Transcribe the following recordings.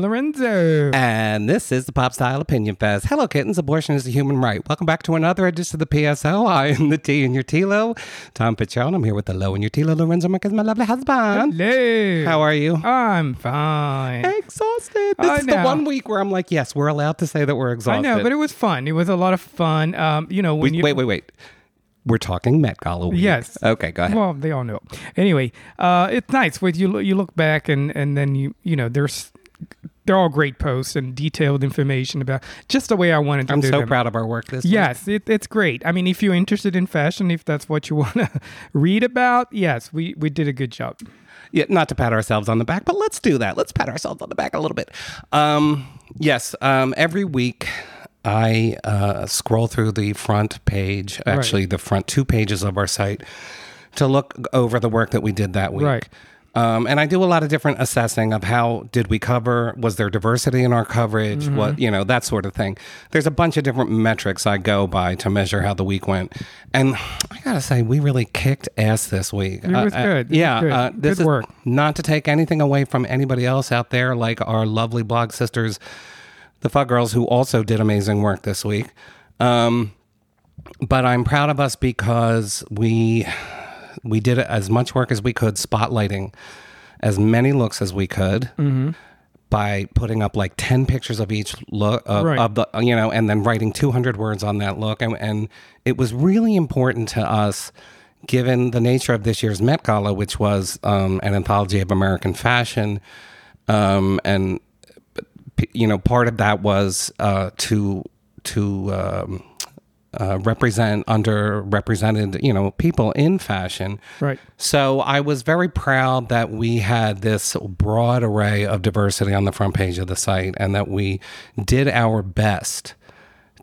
Lorenzo. And this is the Pop Style Opinion Fest. Hello, kittens. Abortion is a human right. Welcome back to another edition of the PSO. I am the T in your TLo, Tom Pichon. I'm here with the low in your TLo, Lorenzo Marquez, my lovely husband. Hello. How are you? I'm fine. Exhausted. This I is the one week where I'm like, yes, we're allowed to say that we're exhausted. I know, but it was fun. It was a lot of fun. Um, you know, when We- you wait, wait, wait. We're talking Met Gala week. Yes. Okay, go ahead. Well, they all know. Anyway, uh, it's nice when you you look back and and then you you know there's they're all great posts and detailed information about just the way I wanted to do it. I'm so them. proud of our work this week. Yes, it, it's great. I mean, if you're interested in fashion, if that's what you want to read about, yes, we we did a good job. Yeah, not to pat ourselves on the back, but let's do that. Let's pat ourselves on the back a little bit. Um, yes, um, every week I uh, scroll through the front page, actually the front two pages of our site, to look over the work that we did that week. Right. Um, and I do a lot of different assessing of how did we cover? Was there diversity in our coverage? Mm-hmm. What you know that sort of thing. There's a bunch of different metrics I go by to measure how the week went, and I gotta say we really kicked ass this week. It was Uh, uh, good. It was yeah, good. Uh, this Good is work. not to take anything away from anybody else out there, like our lovely blog sisters, the Fug Girls, who also did amazing work this week. Um, but I'm proud of us because we we did as much work as we could, spotlighting as many looks as we could. By putting up like ten pictures of each look of, Right. of the you know, and then writing two hundred words on that look, and, and it was really important to us, given the nature of this year's Met Gala, which was um, an anthology of American fashion, um, and you know, part of that was uh, to to um, uh, represent underrepresented, you know, people in fashion. Right. So I was very proud that we had this broad array of diversity on the front page of the site, and that we did our best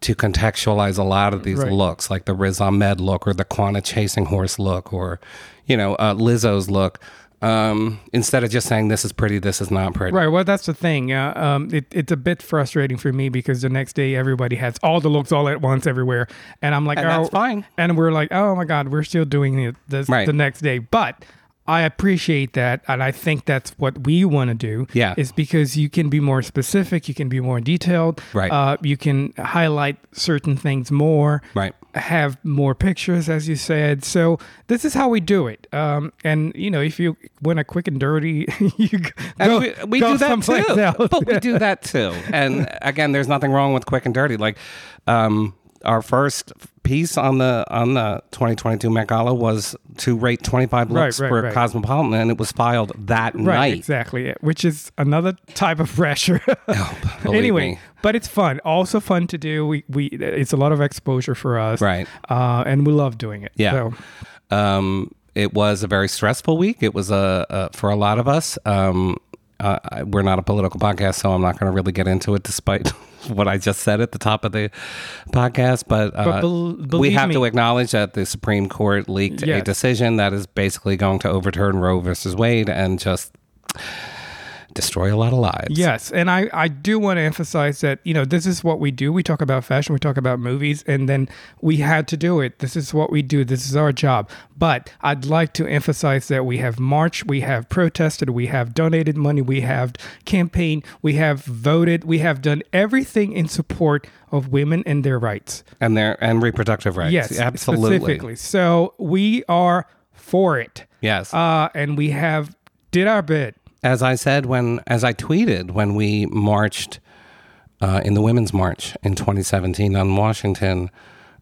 to contextualize a lot of these Right. looks, like the Riz Ahmed look or the Quannah Chasinghorse look, or you know, uh, Lizzo's look. Um, instead of just saying this is pretty, this is not pretty. Right. Well, that's the thing. Uh, um, it, it's a bit frustrating for me because the next day everybody has all the looks all at once everywhere, and I'm like, And oh, that's fine. And we're like, oh my god, we're still doing it this Right. the next day, but. I appreciate that, and I think that's what we want to do. Yeah. is because you can be more specific, you can be more detailed. Right. Uh, you can highlight certain things more. Right. Have more pictures, as you said. So this is how we do it. Um, and you know, if you want a quick and dirty, you go, we, we go do that too. else. But we do that too. And again, there's nothing wrong with quick and dirty. Like um, our first piece on the on the 2022 Met Gala was to rate 25 Right, looks right, for right. Cosmopolitan, and it was filed that Right, night. exactly. Which is another type of pressure. believe anyway, me. but it's fun. Also fun to do. We we it's a lot of exposure for us. Right. Uh, and we love doing it. Yeah. So, Um, it was a very stressful week. It was a, a for a lot of us. Um, uh, I- we're not a political podcast, so I'm not going to really get into it, despite what I just said at the top of the podcast. But, uh, But we have to acknowledge that the Supreme Court leaked a decision that is basically going to overturn Roe versus Wade and just destroy a lot of lives. Yes, and I, I do want to emphasize that you know this is what we do. We talk about fashion, we talk about movies, and then we had to do it. This is what we do. This is our job. But I'd like to emphasize that we have marched, we have protested, we have donated money, we have campaigned, we have voted, we have done everything in support of women and their rights. and their and reproductive rights. Yes, absolutely. specifically. So we are for it, Yes. uh, and we have did our bit. As I said when, as I tweeted when we marched uh, in the Women's March in 2017 on Washington,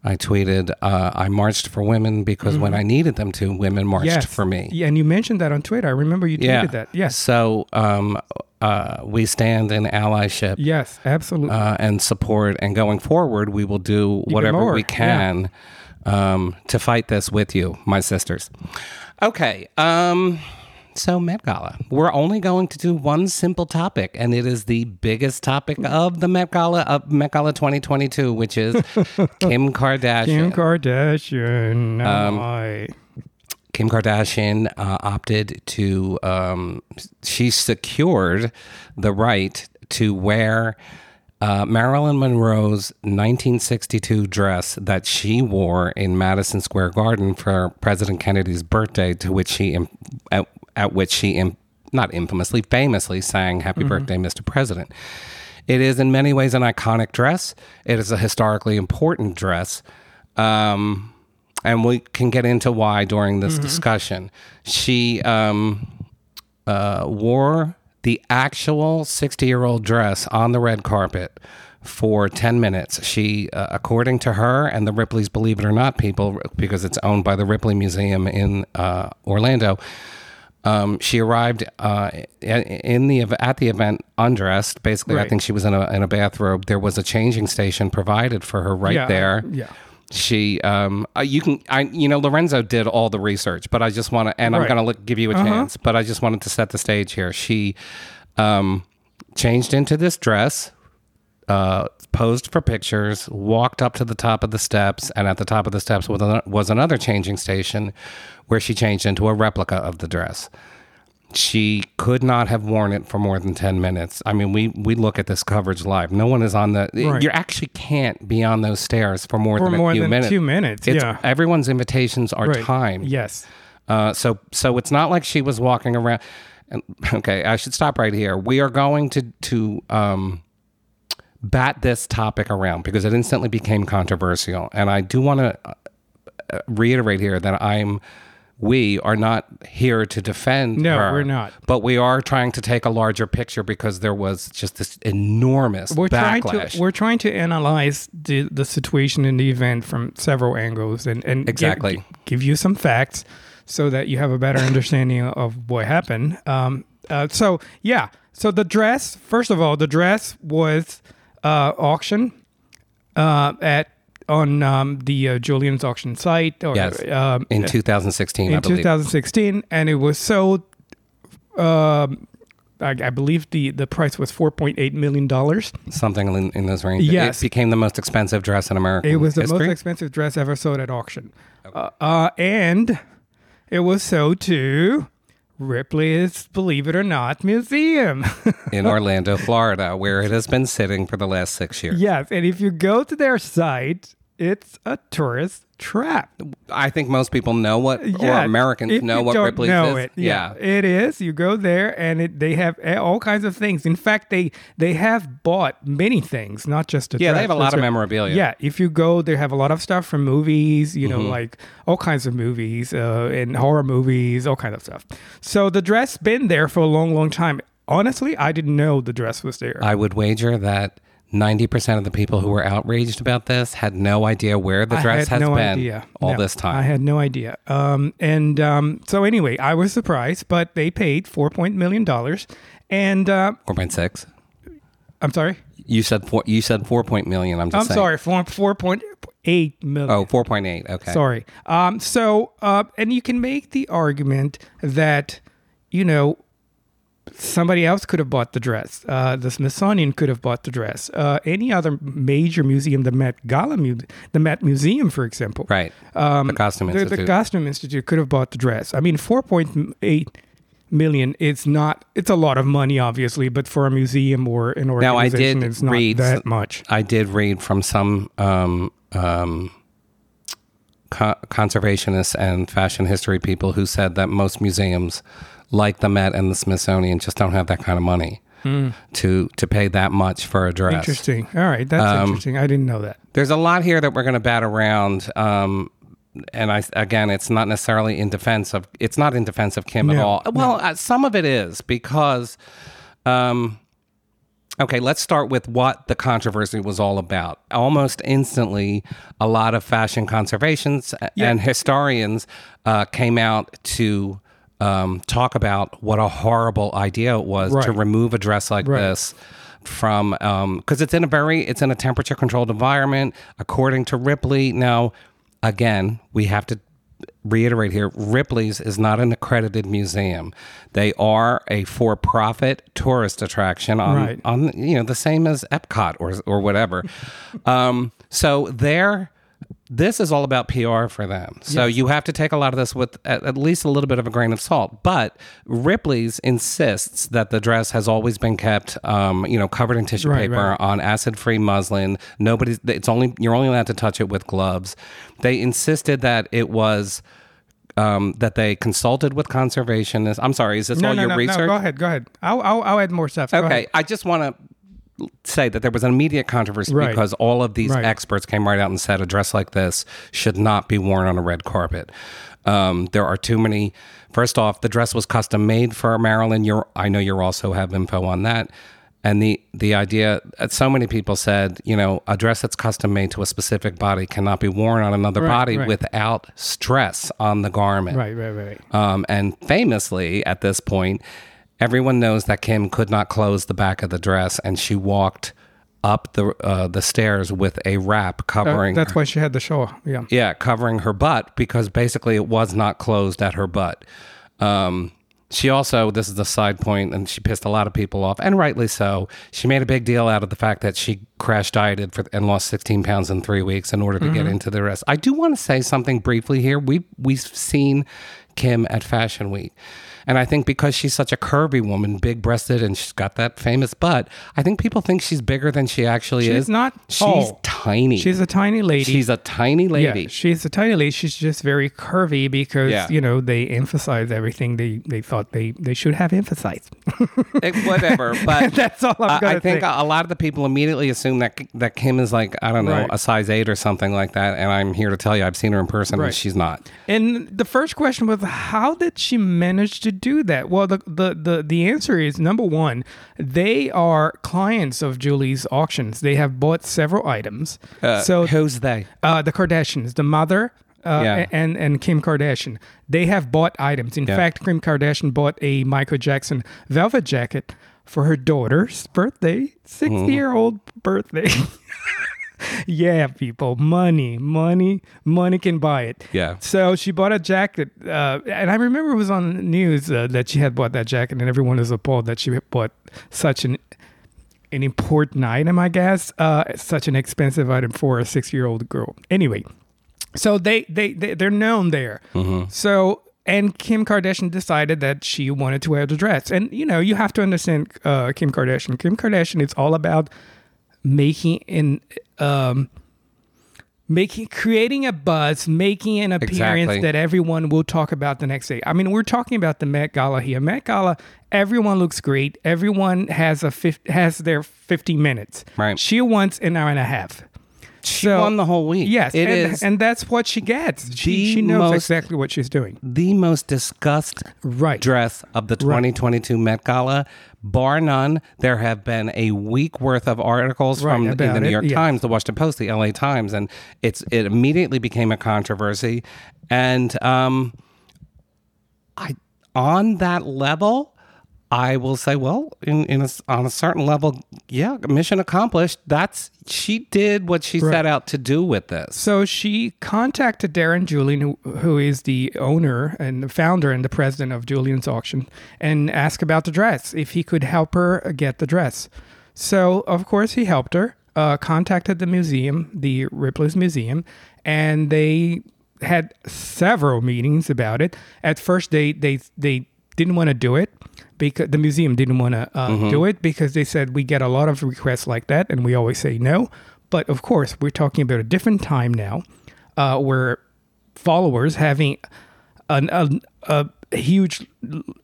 I tweeted, uh, "I marched for women because when I needed them to, women marched Yes, for me." Yeah, and you mentioned that on Twitter. I remember you tweeted Yeah. that. Yes. So um, uh, we stand in allyship Yes, absolutely. uh, and support, and going forward, we will do whatever more, we yeah. can um, to fight this with you, my sisters. Okay. Um, so Met Gala, we're only going to do one simple topic, and it is the biggest topic of the Met Gala of Met Gala 2022, which is Kim Kardashian. Kim Kardashian. Um, I, Kim Kardashian uh, opted to, um, she secured the right to wear uh, Marilyn Monroe's 1962 dress that she wore in Madison Square Garden for President Kennedy's birthday, to which she, at, at which she, im- not infamously, famously sang "Happy Birthday, Mr. President." It is in many ways an iconic dress. It is a historically important dress. Um, and we can get into why during this discussion. She um, uh, wore the actual 60 year old dress on the red carpet for 10 minutes. She, uh, according to her and the Ripley's Believe It or Not people, because it's owned by the Ripley Museum in uh, Orlando, um, she arrived uh, in the at the event undressed. Basically, I think she was in a in a bathrobe. There was a changing station provided for her right Yeah, there. yeah. She, um, uh, you can, I, you know, Lorenzo did all the research, but I just want to, and I'm Uh-huh. going to give you a chance, but I just wanted to set the stage here. She, um, changed into this dress, uh, posed for pictures, walked up to the top of the steps, and at the top of the steps was, ano- was another changing station where she changed into a replica of the dress. She could not have worn it for more than 10 minutes. I mean, we, we look at this coverage live. No one is on the, Right. you actually can't be on those stairs for more For than a more few than minutes. two minutes, It's, yeah. Everyone's invitations are Right. timed. Yes. Uh, so so it's not like she was walking around. And, okay, I should stop right here. We are going to to um, bat this topic around because it instantly became controversial, and I do want to uh, reiterate here that I'm. We are not here to defend No, her, we're not. But we are trying to take a larger picture because there was just this enormous We're trying backlash. to we're trying to analyze the the situation in the event from several angles and and give- Exactly. give, you some facts so that you have a better understanding of what happened. Um, uh, so yeah, so the dress. First of all, the dress was uh, auctioned uh, at on um, the uh, Julien's auction site or Yes. um, in 2016, I in believe. 2016, and it was sold. Um, I, I believe the the price was 4.8 million dollars. Something in, in this range. Yes. It became the most expensive dress in America. It was the history. most expensive dress ever sold at auction. Uh, uh, and it was sold to Ripley's Believe It or Not Museum. in Orlando, Florida, where it has been sitting for the last six years. yes. And if you go to their site, it's a tourist trap. I think most people know what, or Yeah, Americans if know what Ripley's know is. It, yeah, it is. You go there, and it, they have all kinds of things. In fact, they they have bought many things, not just a Yeah, they have a lot of memorabilia. Yeah, if you go, they have a lot of stuff from movies. You Mm-hmm. know, like all kinds of movies uh, and horror movies, all kinds of stuff. So the dress been there for a long, long time. Honestly, I didn't know the dress was there. I would wager that 90% of the people who were outraged about this had no idea where the I dress had has no been idea. all No, this time. I had no idea. Um, and um, so anyway, I was surprised, but they paid four point million dollars. And uh, 4.6. I'm sorry. You said four, you said 4 point million. I'm just I'm saying. sorry. Four four point eight million. Oh, 4.8. Okay. Sorry. Um, so, uh, and you can make the argument that, you know, somebody else could have bought the dress. Uh, the Smithsonian could have bought the dress. Uh, any other major museum, the Met Gala, mu- the Met Museum, for example, Right. the Costume Um, the, Institute. the Costume Institute could have bought the dress. I mean, four point eight million. It's not. It's a lot of money, obviously, but for a museum or an Now, I organization, did it's not read that much. I did read from some um, um, co- conservationists and fashion history people who said that most museums, like the Met and the Smithsonian, just don't have that kind of money to to pay that much for a dress. Interesting. All right, that's Um, interesting. I didn't know that. There's a lot here that we're going to bat around. Um, and I again, it's not necessarily in defense of it's not in defense of Kim at No, all. Well, uh, some of it is because, um, okay, let's start with what the controversy was all about. Almost instantly, a lot of fashion conservations and historians uh, came out to um, talk about what a horrible idea it was to remove a dress like Right. this from because it's in a very it's in a temperature controlled environment according to ripley now again we have to reiterate here ripley's is not an accredited museum they are a for-profit tourist attraction on Right. on you know the same as epcot or or whatever um so they're this is all about PR for them. So you have to take a lot of this with at, at least a little bit of a grain of salt. But Ripley's insists that the dress has always been kept, um, you know, covered in tissue Right, paper right. on acid-free muslin. Nobody's. It's only you're only allowed to touch it with gloves. They insisted that it was um, that they consulted with conservationists. I'm sorry, is this No, all no, your no, research? no. Go ahead. Go ahead. I'll, I'll, I'll add more stuff. Go Okay, ahead. I just want to say that there was an immediate controversy Right. because all of these Right. experts came right out and said a dress like this should not be worn on a red carpet. Um, there are too many. First off, the dress was custom made for Marilyn. You're, I know you also have info on that. And the the idea, that so many people said, you know, a dress that's custom made to a specific body cannot be worn on another Right, body right. without stress on the garment. Right, right, right. Um, and famously, at this point, everyone knows that Kim could not close the back of the dress, and she walked up the uh, the stairs with a wrap Uh, covering. that's why she had the show. Yeah. yeah, covering her butt because basically it was not closed at her butt. Um, she also, this is a side point, and she pissed a lot of people off, and rightly so. She made a big deal out of the fact that she crash dieted for, and lost 16 pounds in three weeks in order to get into the rest. I do want to say something briefly here. We we've seen Kim at Fashion Week. And I think because she's such a curvy woman, big breasted, and she's got that famous butt, I think people think she's bigger than she actually is. She's not She's tall. tiny. She's a tiny lady. She's a tiny lady. Yeah, she's a tiny lady. She's just very curvy because Yeah. you know they emphasize everything they they thought they they should have emphasized. Eh, whatever. But That's all I'm I, gonna I think say. a lot of the people immediately assume that that Kim is like I don't know Right. a size eight or something like that. And I'm here to tell you, I've seen her in person, and she's not. And the first question was, how did she manage to do that? Well, the the the, the answer is number one, they are clients of Julien's auctions. They have bought several items. Uh, so who's they? uh, the Kardashians, the mother. Uh, Yeah. and and Kim Kardashian, they have bought items. In Yeah. fact, Kim Kardashian bought a Michael Jackson velvet jacket for her daughter's birthday, six year old birthday. yeah, people, money, money, money can buy it. Yeah. So she bought a jacket, uh, and I remember it was on the news uh, that she had bought that jacket, and everyone was appalled that she bought such an an important item, I guess, uh, such an expensive item for a six year old girl. Anyway, so they they, they they're known there. So and Kim Kardashian decided that she wanted to wear the dress, and you know you have to understand uh, Kim Kardashian. Kim Kardashian is all about making an um making creating a buzz making an appearance Exactly. that everyone will talk about the next day. I mean we're talking about the met gala here. Met gala everyone looks great. Everyone has a fif- has their 50 minutes. Right. she wants an hour and a half She won the whole week. yes it and, is and that's what she gets she, she knows most- exactly what she's doing the most discussed Right. dress of the 2022 Met Gala, bar none. There have been a week worth of articles Right, from the New it, York yes. Times, the Washington Post, the LA Times, and it's it immediately became a controversy. And um, I on that level. I will say, well, in, in a, on a certain level, yeah, mission accomplished. That's she did what she set out to do with this. So she contacted Darren Julien, who, who is the owner and the founder and the president of Julien's Auction, and asked about the dress, if he could help her get the dress. So, of course, he helped her, uh, contacted the museum, the Ripley's Museum, and they had several meetings about it. At first, they, they, they didn't want to do it because the museum didn't want to uh, do it because they said we get a lot of requests like that and we always say no. But of course, we're talking about a different time now uh, where followers having an, a, a huge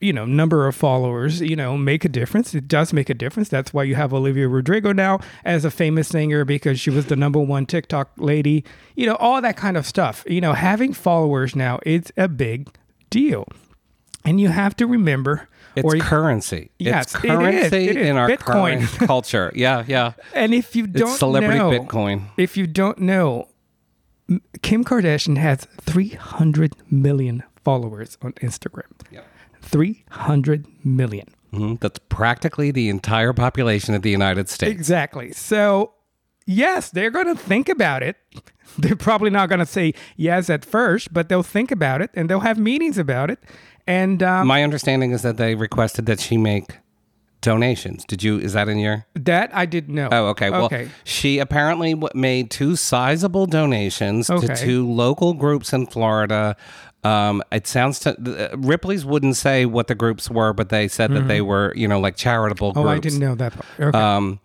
you know number of followers you know make a difference. It does make a difference. That's why you have olivia rodrigo now as a famous singer because she was the number one tiktok lady. You know all that kind of stuff. You know having followers now it's a big deal. And you have to remember It's or- currency. Yes, it's it is. currency It is. in our Bitcoin. current culture. Yeah, yeah. and if you don't It's celebrity know, Bitcoin. if you don't know, Kim Kardashian has 300 million followers on Instagram. 300 million. Mhm. That's practically the entire population of the United States. Exactly. So, yes, they're going to think about it. They're probably not going to say yes at first, but they'll think about it and they'll have meetings about it. And um, My understanding is that they requested that she make donations. Did you? Is that in your? that I didn't know. Oh, okay. Well, Okay. she apparently made two sizable donations Okay. to two local groups in Florida. Um, it sounds to uh, Ripley's wouldn't say what the groups were, but they said that they were, you know, like charitable Oh, groups. I didn't know that. part. Okay. Um,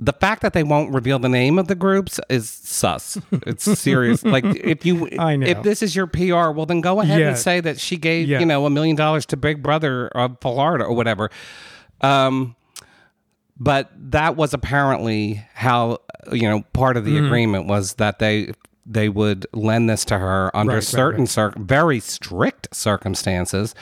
the fact that they won't reveal the name of the groups is sus. It's serious. like if you I know. if this is your PR, well then go ahead Yeah. and say that she gave, Yeah. you know, a million dollars to Big Brother of Florida or whatever. Um but that was apparently how you know part of the Mm-hmm. agreement was that they they would lend this to her under Right, right, certain cir- very strict circumstances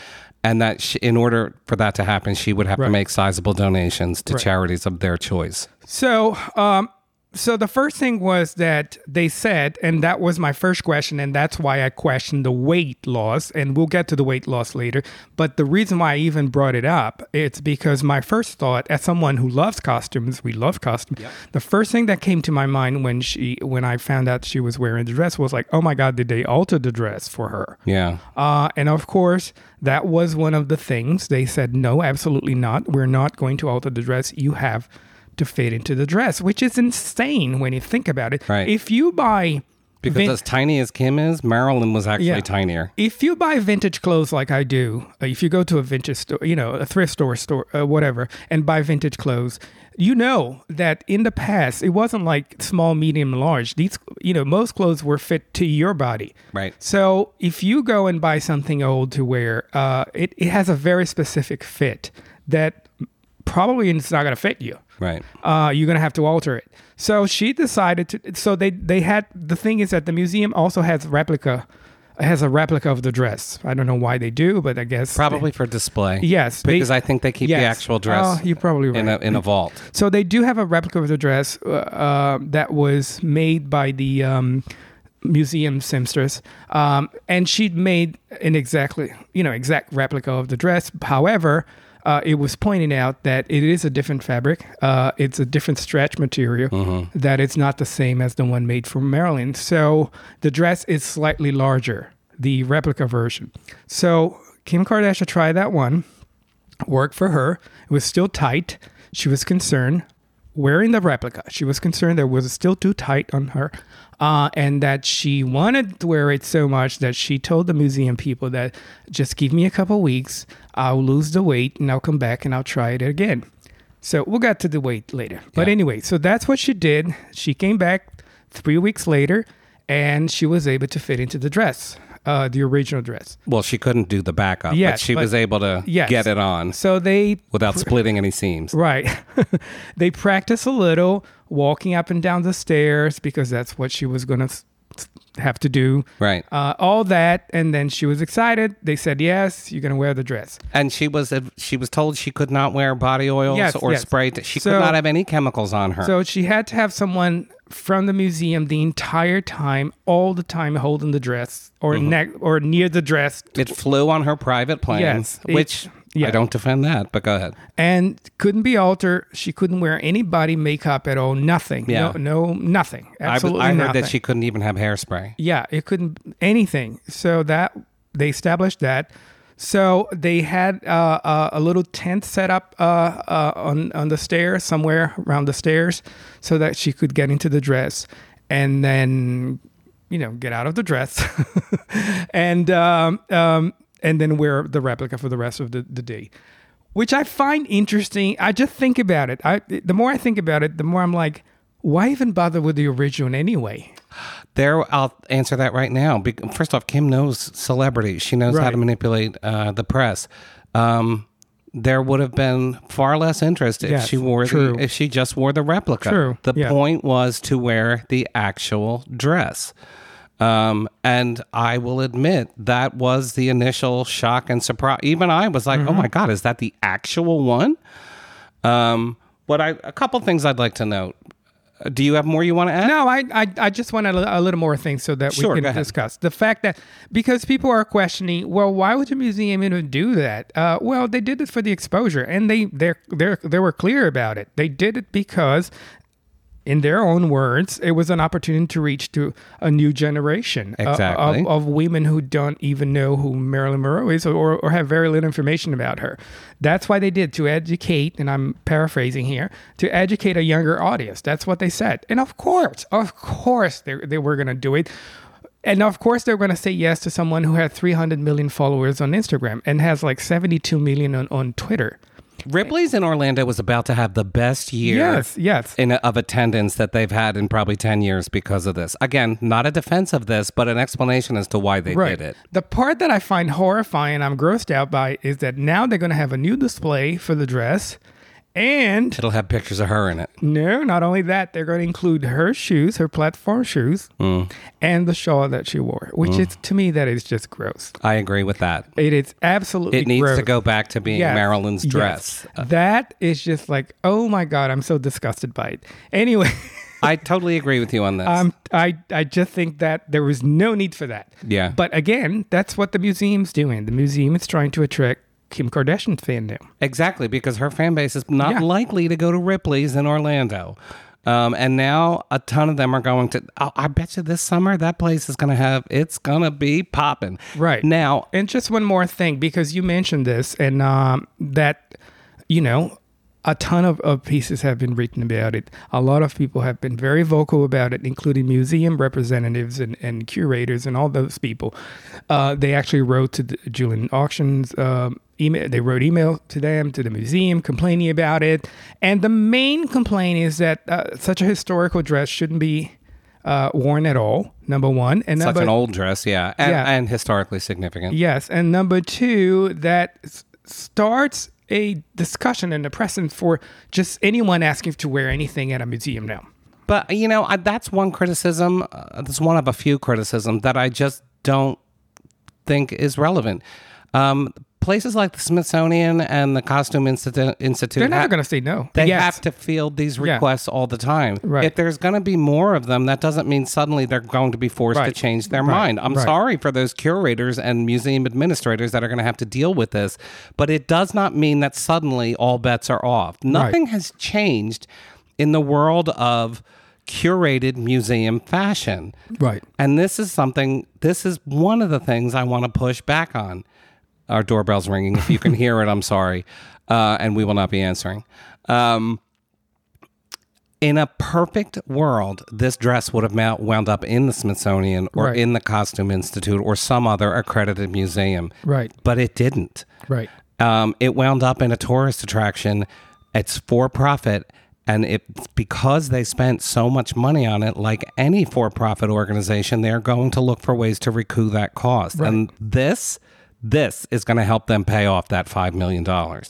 and that she, in order for that to happen she would have to make sizable donations to charities of their choice. So, um, so the first thing was that they said, and that was my first question, and that's why I questioned the weight loss, and we'll get to the weight loss later. But the reason why I even brought it up, it's because my first thought, as someone who loves costumes, we love costumes. The first thing that came to my mind when she, when I found out she was wearing the dress, was like, oh my god, did they alter the dress for her? yeah Uh, and of course, that was one of the things they said, no, absolutely not. We're not going to alter the dress. You have to fit into the dress, which is insane when you think about it. Right. If you buy because vin- as tiny as kim is marilyn was actually Yeah. tinier if you buy vintage clothes like I do, uh, if you go to a vintage store, you know, a thrift store, store, uh, whatever, and buy vintage clothes, you know that in the past it wasn't like small, medium, large. These, you know, most clothes were fit to your body. Right. So if you go and buy something old to wear, uh, it, it has a very specific fit that probably it's not going to fit you right uh, you're gonna have to alter it. So she decided to. So they they had the thing is that the museum also has replica, has a replica of the dress. I don't know why they do, but I guess probably for display Yes, they- because i think they keep the actual dress Oh, you're probably right. in a, in a vault So they do have a replica of the dress uh, uh, that was made by the um, museum seamstress, um, and she'd made an exactly you know exact replica of the dress. However. Uh, it was pointed out that it is a different fabric. Uh, it's a different stretch material. That it's not the same as the one made for Marilyn. So the dress is slightly larger, the replica version. So Kim Kardashian tried that one worked for her. It was still tight. She was concerned wearing the replica. She was concerned that it was still too tight on her, uh, and that she wanted to wear it so much that she told the museum people that just give me a couple weeks, I'll lose the weight, and I'll come back and I'll try it again. So we'll get to the weight later. But Yeah. anyway, so that's what she did. She came back three weeks later, and she was able to fit into the dress, uh, the original dress. well she couldn't do the backup but Yes, she but- was able to Yes. get it on So they without splitting any seams Right. they practice a little walking up and down the stairs because that's what she was going to have to do. right Uh, all that. And then she was excited. They said, yes, you're going to wear the dress. And she was she was told she could not wear body oils Yes, or yes. spray. She So- could not have any chemicals on her. So she had to have someone from the museum the entire time, all the time, holding the dress or Mm-hmm. neck or near the dress. it flew on her private plane, Yes, it- which yeah. I don't defend that, but go ahead. and couldn't be altered. She couldn't wear any body makeup at all. Nothing. Yeah. No, no nothing. I, Absolutely I heard that she couldn't even have hairspray. Yeah, it couldn't anything. So that they established that. So they had uh, uh, a little tent set up uh, uh, on on the stairs somewhere around the stairs, so that she could get into the dress, and then you know get out of the dress, and um, um, and then wear the replica for the rest of the, the day. Which I find interesting. I just think about it. I the more I think about it, the more I'm like, why even bother with the original anyway? There, I'll answer that right now. First off, Kim knows celebrities. She knows how to manipulate uh, the press. Um, there would have been far less interest if Yes, she wore true. the if she just wore the replica. True, The yeah. point was to wear the actual dress. Um, and I will admit that was the initial shock and surprise. Even I was like, "Oh Mm-hmm. my god, is that the actual one?" Um, what I a couple things I'd like to note. Uh, Do you have more you want to add? No, I, I, I just want a, a little more things so that Sure, we can discuss the fact that because people are questioning, well, why would the museum even do that? Uh, well, they did it for the exposure, and they they they they were clear about it. They did it because. In their own words, it was an opportunity to reach to a new generation uh, Exactly. of, of women who don't even know who Marilyn Monroe is or, or have very little information about her. That's why they did to educate, and I'm paraphrasing here, to educate a younger audience. That's what they said. And of course, of course, they, they were going to do it. And of course, they're going to say yes to someone who had 300 million followers on Instagram and has like 72 million on, on Twitter. Ripley's in Orlando was about to have the best year Yes, yes. in of attendance that they've had in probably 10 years because of this. Again, not a defense of this, but an explanation as to why they Right. did it. The part that I find horrifying, I'm grossed out by, is that now they're going to have a new display for the dress. And It'll have pictures of her in it. no, not only that, they're going to include her shoes, her platform shoes, Mm. and the shawl that she wore, which is, to me, that is just gross. I agree with that. It is absolutely It needs gross. to go back to being Yes, Marilyn's yes. dress. That is just like, oh my God, I'm so disgusted by it. Anyway, I totally agree with you on this. um, I, I just think that there was no need for that. Yeah. But again, that's what the museum's doing. The museum is trying to attract Kim Kardashian fan now. Exactly, because her fan base is not Yeah. likely to go to Ripley's in Orlando. Um, and now a ton of them are going to. I I bet you this summer that place is going to have. It's going to be popping. Right. now, And just one more thing, because you mentioned this, and um, that, you know, a ton of, of pieces have been written about it. A lot of people have been very vocal about it, including museum representatives and, and curators and all those people. Uh, they actually wrote to the Julien Auctions. Um, email they wrote email to them to the museum complaining about it and the main complaint is that uh, such a historical dress shouldn't be uh, worn at all number one and such number an old dress, yeah, and, Yeah. and historically significant. Yes, and number two, that s- starts a discussion and a precedent for just anyone asking to wear anything at a museum now. But you know, I, that's one criticism. Uh, that's one of a few criticisms that I just don't think is relevant. Um, places like the Smithsonian and the Costume Institute, Institute They're never ha- going to say no. They yes. have to field these Yeah. requests all the time. Right. If there's going to be more of them, that doesn't mean suddenly they're going to be forced Right. to change their Right. mind. I'm sorry for those curators and museum administrators that are going to have to deal with this, but it does not mean that suddenly all bets are off. Nothing has changed in the world of curated museum fashion. Right. And this is something, this is one of the things I want to push back on. Our doorbell's ringing. If you can hear it, I'm sorry. Uh, and we will not be answering. Um, in a perfect world, this dress would have wound up in the Smithsonian or Right. in the Costume Institute or some other accredited museum. Right. But it didn't. Right. Um, it wound up in a tourist attraction. It's for profit. And it's because they spent so much money on it, like any for profit organization, they're going to look for ways to recoup that cost. And this, this is going to help them pay off that $5 million.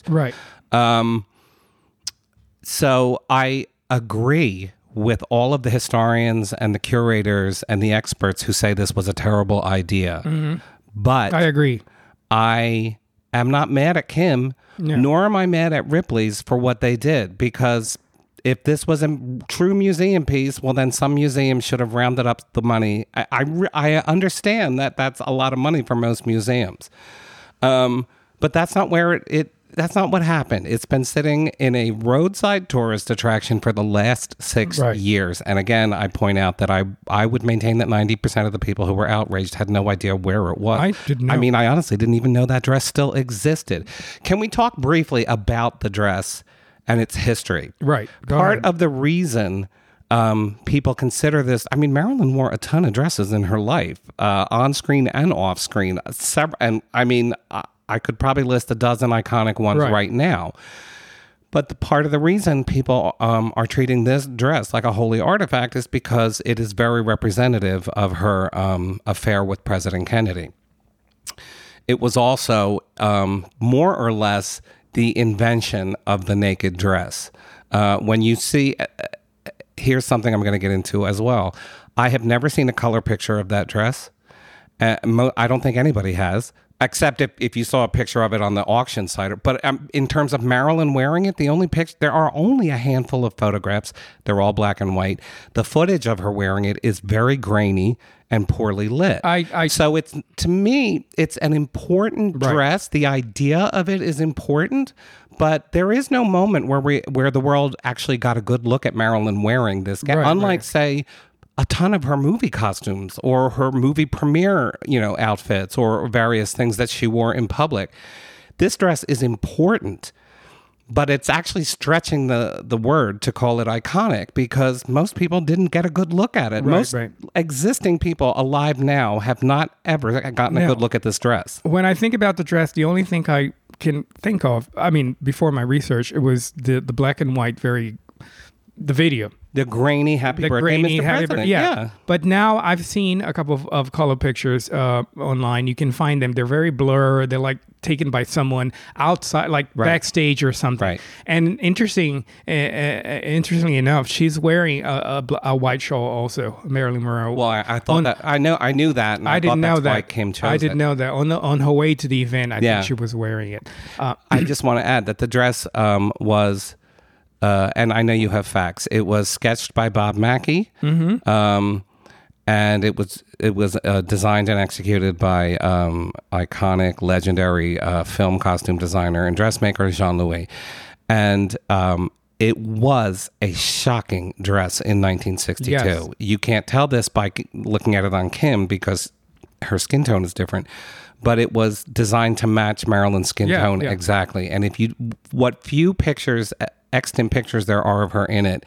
Right. Um, So I agree with all of the historians and the curators and the experts who say this was a terrible idea. But I agree. I am not mad at Kim, nor am I mad at Ripley's for what they did because if this was a true museum piece, well, then some museums should have rounded up the money. I, I, I understand that that's a lot of money for most museums. Um, but that's not where it, it that's not what happened. It's been sitting in a roadside tourist attraction for the last six Right. years. And again, I point out that I I would maintain that ninety percent of the people who were outraged had no idea where it was. I didn't I mean, I honestly didn't even know that dress still existed. Can we talk briefly about the dress and its history? Right. Go Part ahead. of the reason um, people consider this, I mean, Marilyn wore a ton of dresses in her life, uh, on screen and off screen. Several, and I mean, I, I could probably list a dozen iconic ones Right. right, now. But the part of the reason people um, are treating this dress like a holy artifact is because it is very representative of her um, affair with President Kennedy it was also um, more or less the invention of the naked dress. Uh, when you see, uh, uh, here's something I'm going to get into as well. I have never seen a color picture of that dress. Uh, mo- I don't think anybody has, except if, if you saw a picture of it on the auction site. But um, in terms of Marilyn wearing it, the only picture, there are only a handful of photographs. They're all black and white. The footage of her wearing it is very grainy and poorly lit. I- I- so it's to me, it's an important Right. dress. The idea of it is important, but there is no moment where we where the world actually got a good look at Marilyn wearing this. Right, Unlike right. say a ton of her movie costumes or her movie premiere, you know, outfits or various things that she wore in public. This dress is important, but it's actually stretching the the word to call it iconic because most people didn't get a good look at it. most right. existing people alive now have not ever gotten a No. good look at this dress. when I think about the dress, the only thing I can think of. I mean, before my research, it was the the black and white, very the video. The grainy happy The birthday, grainy Mr. happy President. bir- yeah. But now I've seen a couple of, of color pictures uh, online. You can find them. They're very blurred. They're like taken by someone outside, like Right. backstage or something. Right. And interesting, uh, uh, interestingly enough, she's wearing a, a, a white shawl also, Marilyn Monroe. Well, I, I thought that I know I knew that. And I, I didn't know that. Kim chose I didn't it. know that on the, on her way to the event. I Yeah. think she was wearing it. Uh, I just want to add that the dress um, was, uh, and I know you have facts. It was sketched by Bob Mackie, Mm-hmm. um, and it was it was uh, designed and executed by um, iconic, legendary uh, film costume designer and dressmaker Jean Louis, and. Um, it was a shocking dress in 1962. Yes. You can't tell this by looking at it on Kim because her skin tone is different, but it was designed to match Marilyn's skin Yeah, tone yeah. exactly. And if you, what few pictures, extant pictures there are of her in it,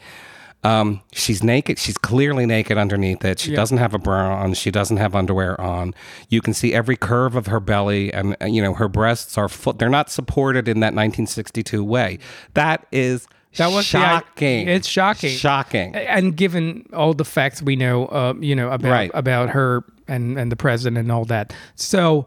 um, she's naked. She's clearly naked underneath it. She Yeah. doesn't have a bra on. She doesn't have underwear on. You can see every curve of her belly, and uh, you know her breasts are. Full, they're not supported in that 1962 way. That is That was the shocking. it's shocking. Shocking. and given all the facts we know, uh, you know about Right. about her and and the president and all that, so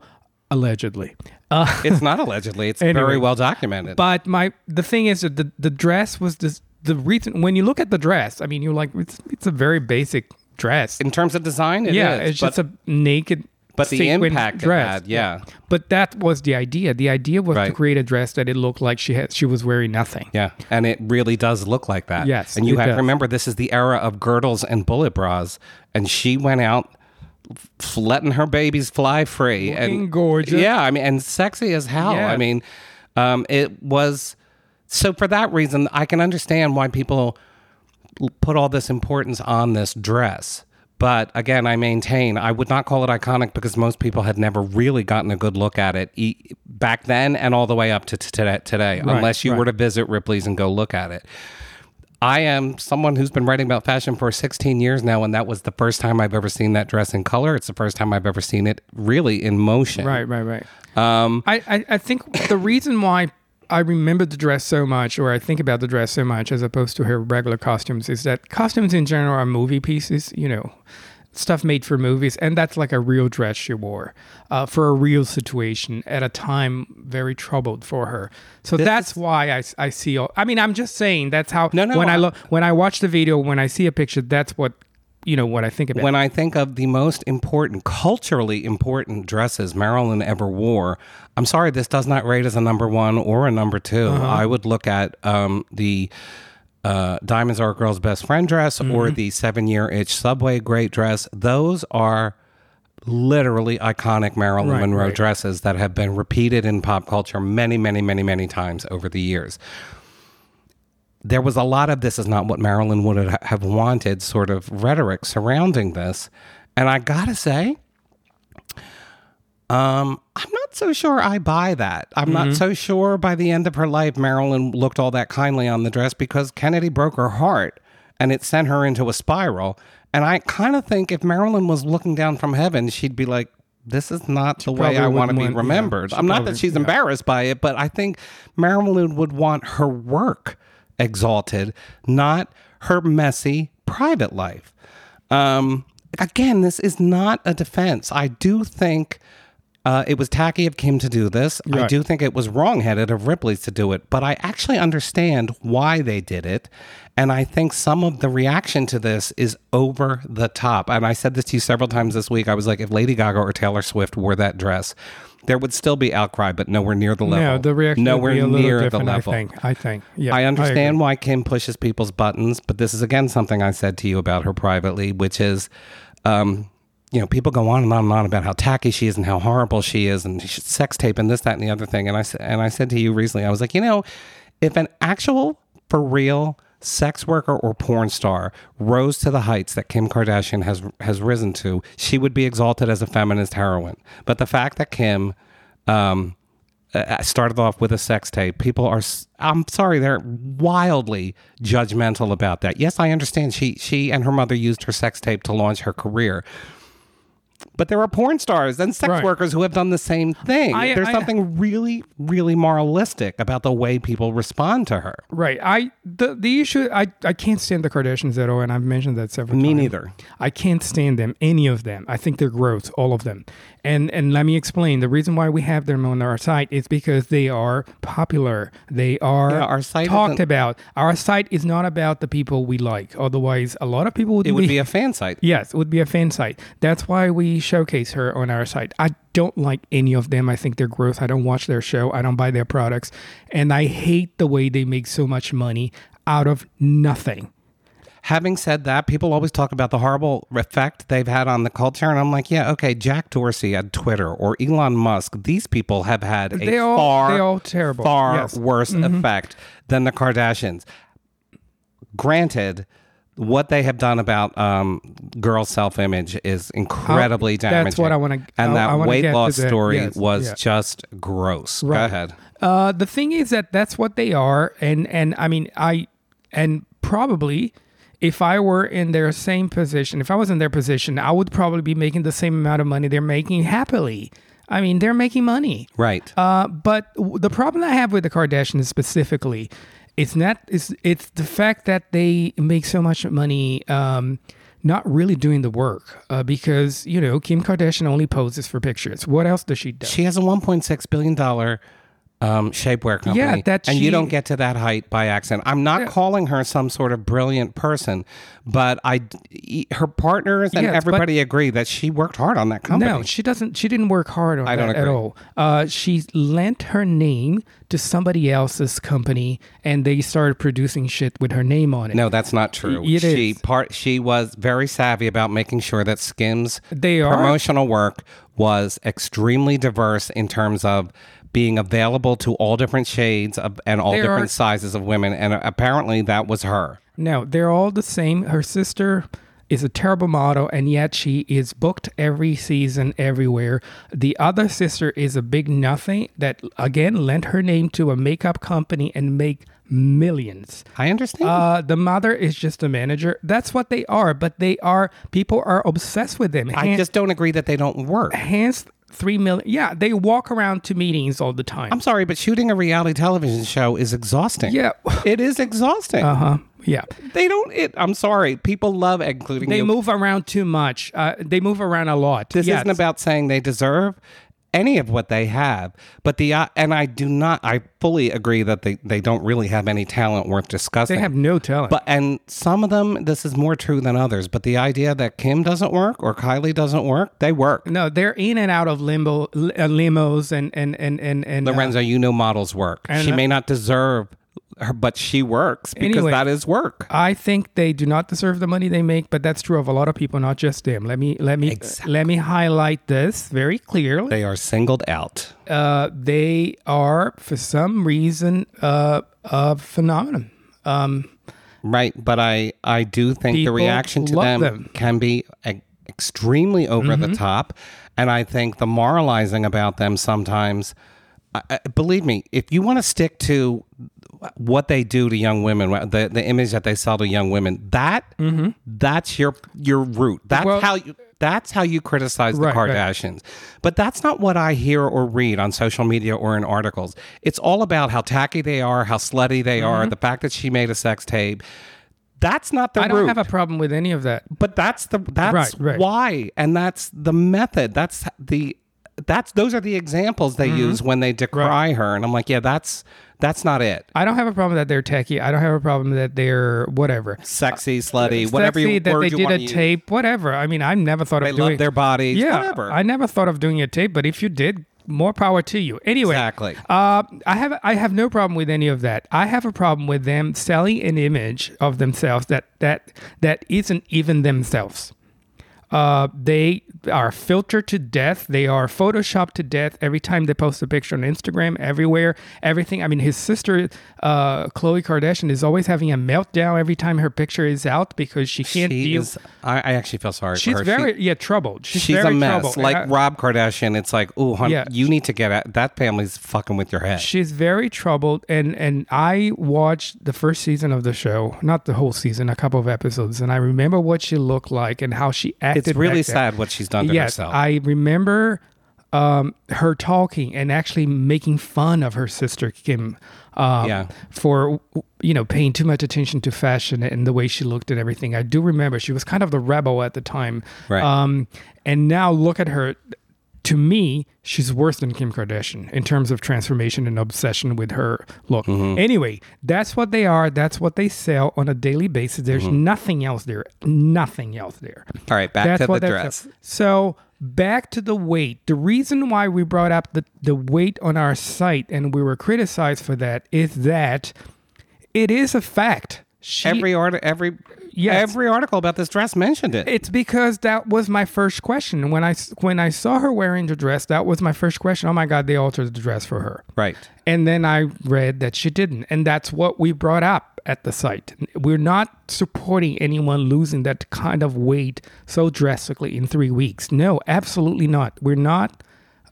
allegedly. Uh, It's not allegedly. It's Anyway. very well documented. but my the thing is that the the dress was this the reason when you look at the dress, I mean, you're like it's it's a very basic dress. in terms of design, it yeah, is, it's just a naked. But the impact it dress. had, yeah. But that was the idea. The idea was to create a dress that it looked like she had she was wearing nothing. Yeah, and it really does look like that. Yes, and you have to does. remember this is the era of girdles and bullet bras, and she went out letting her babies fly free Looking and gorgeous. Yeah, I mean, and sexy as hell. Yeah. I mean, um, it was so for that reason I can understand why people put all this importance on this dress. But again, I maintain I would not call it iconic because most people had never really gotten a good look at it e- back then and all the way up to t- today, today unless you were to visit Ripley's and go look at it. I am someone who's been writing about fashion for 16 years now, and that was the first time I've ever seen that dress in color. It's the first time I've ever seen it really in motion. Right, right, right. Um, I, I, I think the reason why I remember the dress so much, or I think about the dress so much as opposed to her regular costumes, is that costumes in general are movie pieces, you know, stuff made for movies. And that's like a real dress she wore uh, for a real situation at a time very troubled for her. So that's why I, I see all, I mean, I'm just saying that's how, No, no, when I, I- look, when I watch the video, when I see a picture, that's what, you know, what I think about. when I think of the most important, culturally important dresses Marilyn ever wore, I'm sorry, this does not rate as a number one or a number 2 I would look at um, the uh, Diamonds Are a Girl's Best Friend dress or the Seven Year Itch Subway Grate dress. Those are literally iconic Marilyn Right, Monroe right. dresses that have been repeated in pop culture many, many, many, many times over the years there was a lot of this is not what Marilyn would have wanted sort of rhetoric surrounding this. And I gotta say, um, I'm not so sure I buy that. I'm not so sure by the end of her life, Marilyn looked all that kindly on the dress because Kennedy broke her heart and it sent her into a spiral. And I kind of think if Marilyn was looking down from heaven, she'd be like, this is not the way I want to be want- yeah, remembered. I'm not that she's yeah. embarrassed by it, but I think Marilyn would want her work exalted, not her messy private life. Um, again, this is not a defense. I do think uh, it was tacky of Kim to do this. I do think it was wrongheaded of Ripley's to do it, but I actually understand why they did it. And I think some of the reaction to this is over the top. And I said this to you several times this week. I was like, if Lady Gaga or Taylor Swift wore that dress, there would still be outcry, but nowhere near the level. no, the reaction nowhere would be a little near the level. I think. I think. Yeah. I understand why Kim pushes people's buttons, but this is again something I said to you about her privately, which is, um, you know, people go on and on and on about how tacky she is and how horrible she is and sex tape and this, that, and the other thing. And I and I said to you recently, I was like, you know, if an actual for real sex worker or porn star rose to the heights that Kim Kardashian has has risen to, she would be exalted as a feminist heroine. But the fact that Kim um, started off with a sex tape. People are I'm sorry, they're wildly judgmental about that. Yes, I understand she she and her mother used her sex tape to launch her career. But there are porn stars and sex Right. workers who have done the same thing. I- There's I- something really, really moralistic about the way people respond to her. Right. I the the issue I I can't stand the Kardashians at all, and I've mentioned that several Me times. Me neither. I can't stand them, any of them. I think they're gross, all of them. And and let me explain. The reason why we have them on our site is because they are popular. They are Yeah, our site talked about. Our site is not about the people we like. Otherwise, a lot of people would It would be a fan site. Yes, it would be a fan site. That's why we showcase her on our site. I don't like any of them. I think they're gross. I don't watch their show. I don't buy their products. And I hate the way they make so much money out of nothing. Having said that, people always talk about the horrible effect they've had on the culture. And I'm like, yeah, okay, Jack Dorsey at Twitter or Elon Musk, these people have had a They all- far, they all terrible. far Yes. Mm-hmm. worse effect than the Kardashians. Granted, what they have done about um, girl self image is incredibly that's damaging. what I wanna- And I- that weight loss story Yes, was yeah. just gross. Go ahead. Uh, the thing is that that's what they are, and and I mean I and probably if I were in their same position, if I was in their position, I would probably be making the same amount of money they're making happily. I mean, they're making money. Right. Uh, but w- the problem I have with the Kardashians specifically, it's not it's it's the fact that they make so much money. Um, not really doing the work uh, because you know Kim Kardashian only poses for pictures. What else does she do? She has a 1.6 billion dollar um, shapewear company. Yeah, that and she- you don't get to that height by accident. I'm not calling her some sort of brilliant person, but I, her partners and but- everybody agree that she worked hard on that company. No, she doesn't. She didn't work hard on I don't that at all. Uh, she lent her name to somebody else's company, and they started producing shit with her name on it. No, that's not true. It she is. part she was very savvy about making sure that Skims They are. promotional work was extremely diverse in terms of being available to all different shades of, and all They different are- sizes of women and apparently that was her. No, they're all the same. Her sister is a terrible model, and yet she is booked every season everywhere. The other sister is a big nothing that again lent her name to a makeup company and make millions. I understand. Uh, the mother is just a manager. That's what they are, but they are people are obsessed with them. I just don't agree that they don't work. hands three million. Yeah, they walk around to meetings all the time. I'm sorry, but shooting a reality television show is exhausting. yeah, It is exhausting. uh huh. Yeah, they don't. It. I'm sorry. People love including they you. move around too much. Uh, they move around a lot. This Yes. isn't about saying they deserve any of what they have, but the uh, and I do not. I fully agree that they they don't really have any talent worth discussing. They have no talent. But and some of them, this is more true than others. But the idea that Kim doesn't work or Kylie doesn't work, they work. no, they're in and out of limbo uh, limos and and and and and. uh, Lorenzo, you know models work. she uh, may not deserve her, but she works because Anyway. that is work. I think they do not deserve the money they make, but that's true of a lot of people, not just them. Let me let me Exactly. let me highlight this very clearly. They are singled out. uh, they are for some reason uh, a phenomenon. Um, Right, but I I do think the reaction to them, them. can be e- extremely over Mm-hmm. the top, and I think the moralizing about them sometimes. Believe me, if you want to stick to what they do to young women, the the image that they sell to young women, that that's your your root. That's Mm-hmm. Well- how you. That's how you criticize the Right, right. Kardashians. But that's not what I hear or read on social media or in articles. It's all about how tacky they are, how slutty they Mm-hmm. are, the fact that she made a sex tape. That's not the I don't have a problem with any of that. but that's the that's Right, right. why and that's the method. That's the that's those are the examples Mm-hmm. they use when they decry her and I'm like, yeah, that's that's not it. I don't have a problem that they're techie. I don't have a problem that they're whatever. Sexy, slutty, whatever Sexy, you that they you did a use. tape, whatever. I mean, I never thought They of doing. love their bodies, yeah, whatever. I never thought of doing a tape, but if you did, more power to you. Anyway, Exactly. Uh, I have I have no problem with any of that. I have a problem with them selling an image of themselves that that that isn't even themselves. Uh, they are filtered to death. They are photoshopped to death every time they post a picture on Instagram, everywhere, everything. I mean, his sister, uh, Khloe Kardashian, is always having a meltdown every time her picture is out because she can't She deal. is I, I actually feel sorry she's for her. very She- yeah troubled. She's, She's very a mess. troubled. Like I- Rob Kardashian, it's like, oh, honey, Yeah. you need to get at that family's fucking with your head. She's very troubled, and and I watched the first season of the show, not the whole season, a couple of episodes, and I remember what she looked like and how she acted. It's really sad what she's done to yes, herself. I remember um, her talking and actually making fun of her sister Kim um, Yeah. for you know paying too much attention to fashion and the way she looked and everything. I do remember she was kind of the rebel at the time. Right. Um, and now look at her. To me, she's worse than Kim Kardashian in terms of transformation and obsession with her look. Mm-hmm. Anyway, that's what they are. That's what they sell on a daily basis. There's Mm-hmm. nothing else there. Nothing else there. All right, back to the dress. So back to the weight. The reason why we brought up the, the weight on our site and we were criticized for that is that it is a fact. She, Every art, every Yes. every article about this dress mentioned it. it's because that was my first question when I when I saw her wearing the dress. That was my first question. Oh my God, they altered the dress for her. right. And then I read that she didn't. And that's what we brought up at the site. We're not supporting anyone losing that kind of weight so drastically in three weeks. No, absolutely not. We're not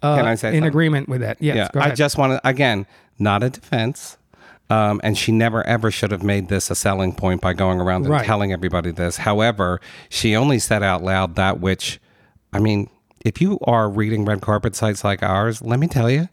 uh, Can I say in something? agreement with that. Yes, yeah. I just want to again, not a defense. Um, and she never ever should have made this a selling point by going around and Right. telling everybody this. However, she only said out loud that which, I mean, if you are reading red carpet sites like ours, let me tell you,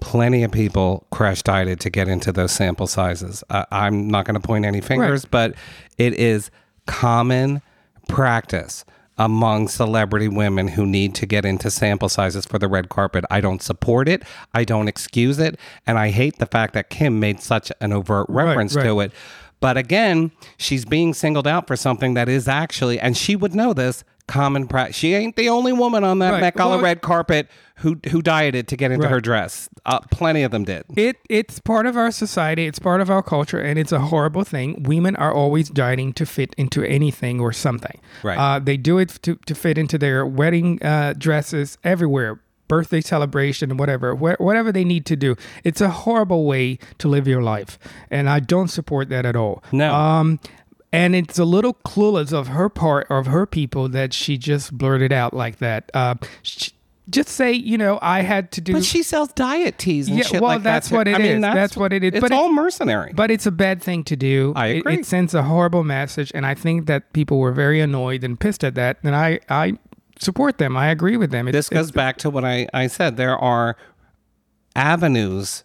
plenty of people crash dieted to get into those sample sizes. Uh, I'm not going to point any fingers, but it is common practice among celebrity women who need to get into sample sizes for the red carpet. I don't support it. I don't excuse it. And I hate the fact that Kim made such an overt reference right. to it. But again, she's being singled out for something that is actually, and she would know this, common practice. She ain't the only woman on that Right. Met Gala Well, red carpet who who dieted to get into Right. her dress. Uh, plenty of them did. it it's part of our society. It's part of our culture, and it's a horrible thing. Women are always dieting to fit into anything or something. Right. Uh, they do it to, to fit into their wedding uh, dresses everywhere, birthday celebration, whatever, wh- whatever they need to do. It's a horrible way to live your life, and I don't support that at all. No. Um, and it's a little clueless of her part of her people that she just blurted out like that. Uh, sh just say, you know, I had to do. But she sells diet teas and Yeah, shit well, like that's that. what it I mean, is. That's what it is. It's But it- all mercenary. But it's a bad thing to do. I It- agree. It, sends a horrible message, and I think that people were very annoyed and pissed at that. And I, I support them. I agree with them. This goes back to what I, I said. There are avenues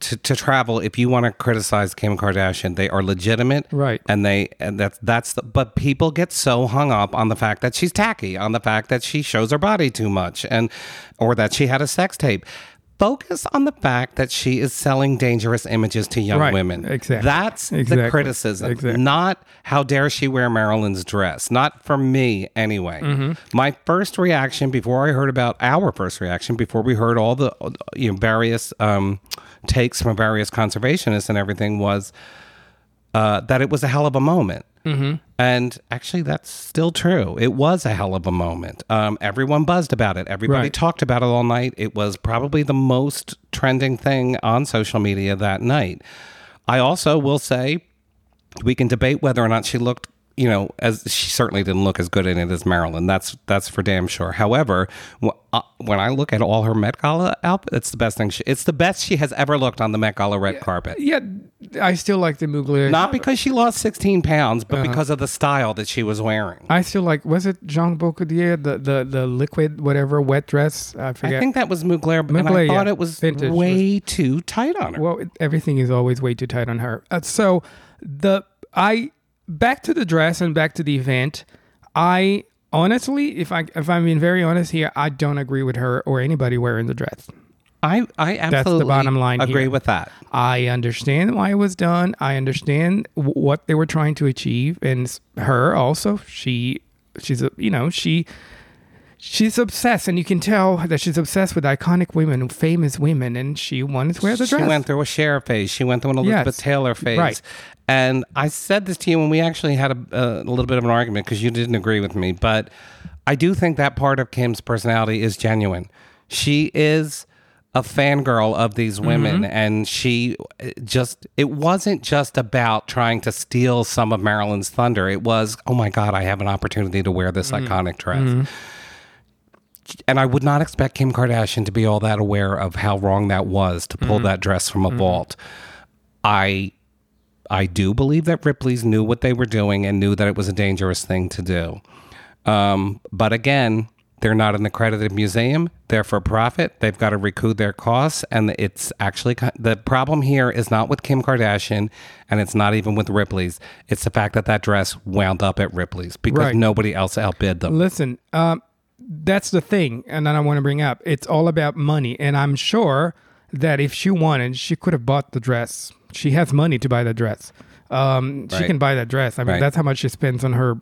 to, to travel if you want to criticize Kim Kardashian. They are legitimate, Right. And they and that's that's the. But people get so hung up on the fact that she's tacky, on the fact that she shows her body too much, and or that she had a sex tape. Focus on the fact that she is selling dangerous images to young Right. women. Exactly. That's the Exactly. criticism. Exactly. Not how dare she wear Marilyn's dress. Not for me, anyway. Mm-hmm. My first reaction before I heard about our first reaction, before we heard all the you know various um, takes from various conservationists and everything, was uh, that it was a hell of a moment. Mm-hmm. And actually, that's still true. It was a hell of a moment. Um, everyone buzzed about it. Everybody Right. talked about it all night. It was probably the most trending thing on social media that night. I also will say we can debate whether or not she looked you know as she certainly didn't look as good in it as marilyn that's that's for damn sure however wh- uh, when i look at all her met gala outfit it's the best thing she, it's the best she has ever looked on the met gala red carpet Yeah, I still like the Mugler. not because she lost 16 pounds Uh-huh. but because of the style that she was wearing I still like. Was it Jean Paul Gaultier, the the the liquid whatever wet dress? I forget. I think that was Mugler, and I thought yeah. it was Vintage. way too tight on her. well, everything is always way too tight on her. Uh, so the I back to the dress and back to the event. I honestly, if I if I'm being very honest here, I don't agree with her or anybody wearing the dress. I, I absolutely bottom line agree here. with that. I understand why it was done. I understand w- what they were trying to achieve, and her also. She, she's a, you know, she, she's obsessed, and you can tell that she's obsessed with iconic women, famous women, and she wanted to wear the She dress. She went through a Cher phase. She went through an Elizabeth Yes. Taylor phase. Right. And I said this to you when we actually had a, a little bit of an argument because you didn't agree with me. But I do think that part of Kim's personality is genuine. She is a fangirl of these mm-hmm. women. And she uh, just, it wasn't just about trying to steal some of Marilyn's thunder. It was, oh my God, I have an opportunity to wear this mm-hmm. iconic dress mm-hmm. And I would not expect Kim Kardashian to be all that aware of how wrong that was to pull that dress from a vault. I I do believe that Ripley's knew what they were doing and knew that it was a dangerous thing to do. Um, but again, they're not an accredited museum. They're for profit. They've got to recoup their costs. And it's actually the problem here is not with Kim Kardashian and it's not even with Ripley's. It's the fact that that dress wound up at Ripley's because Right. nobody else outbid them. Listen, um, that's the thing, and then I want to bring up it's all about money, and I'm sure that if she wanted, she could have bought the dress. She has money to buy the dress. Um, She can buy that dress. I mean, Right. that's how much she spends on her.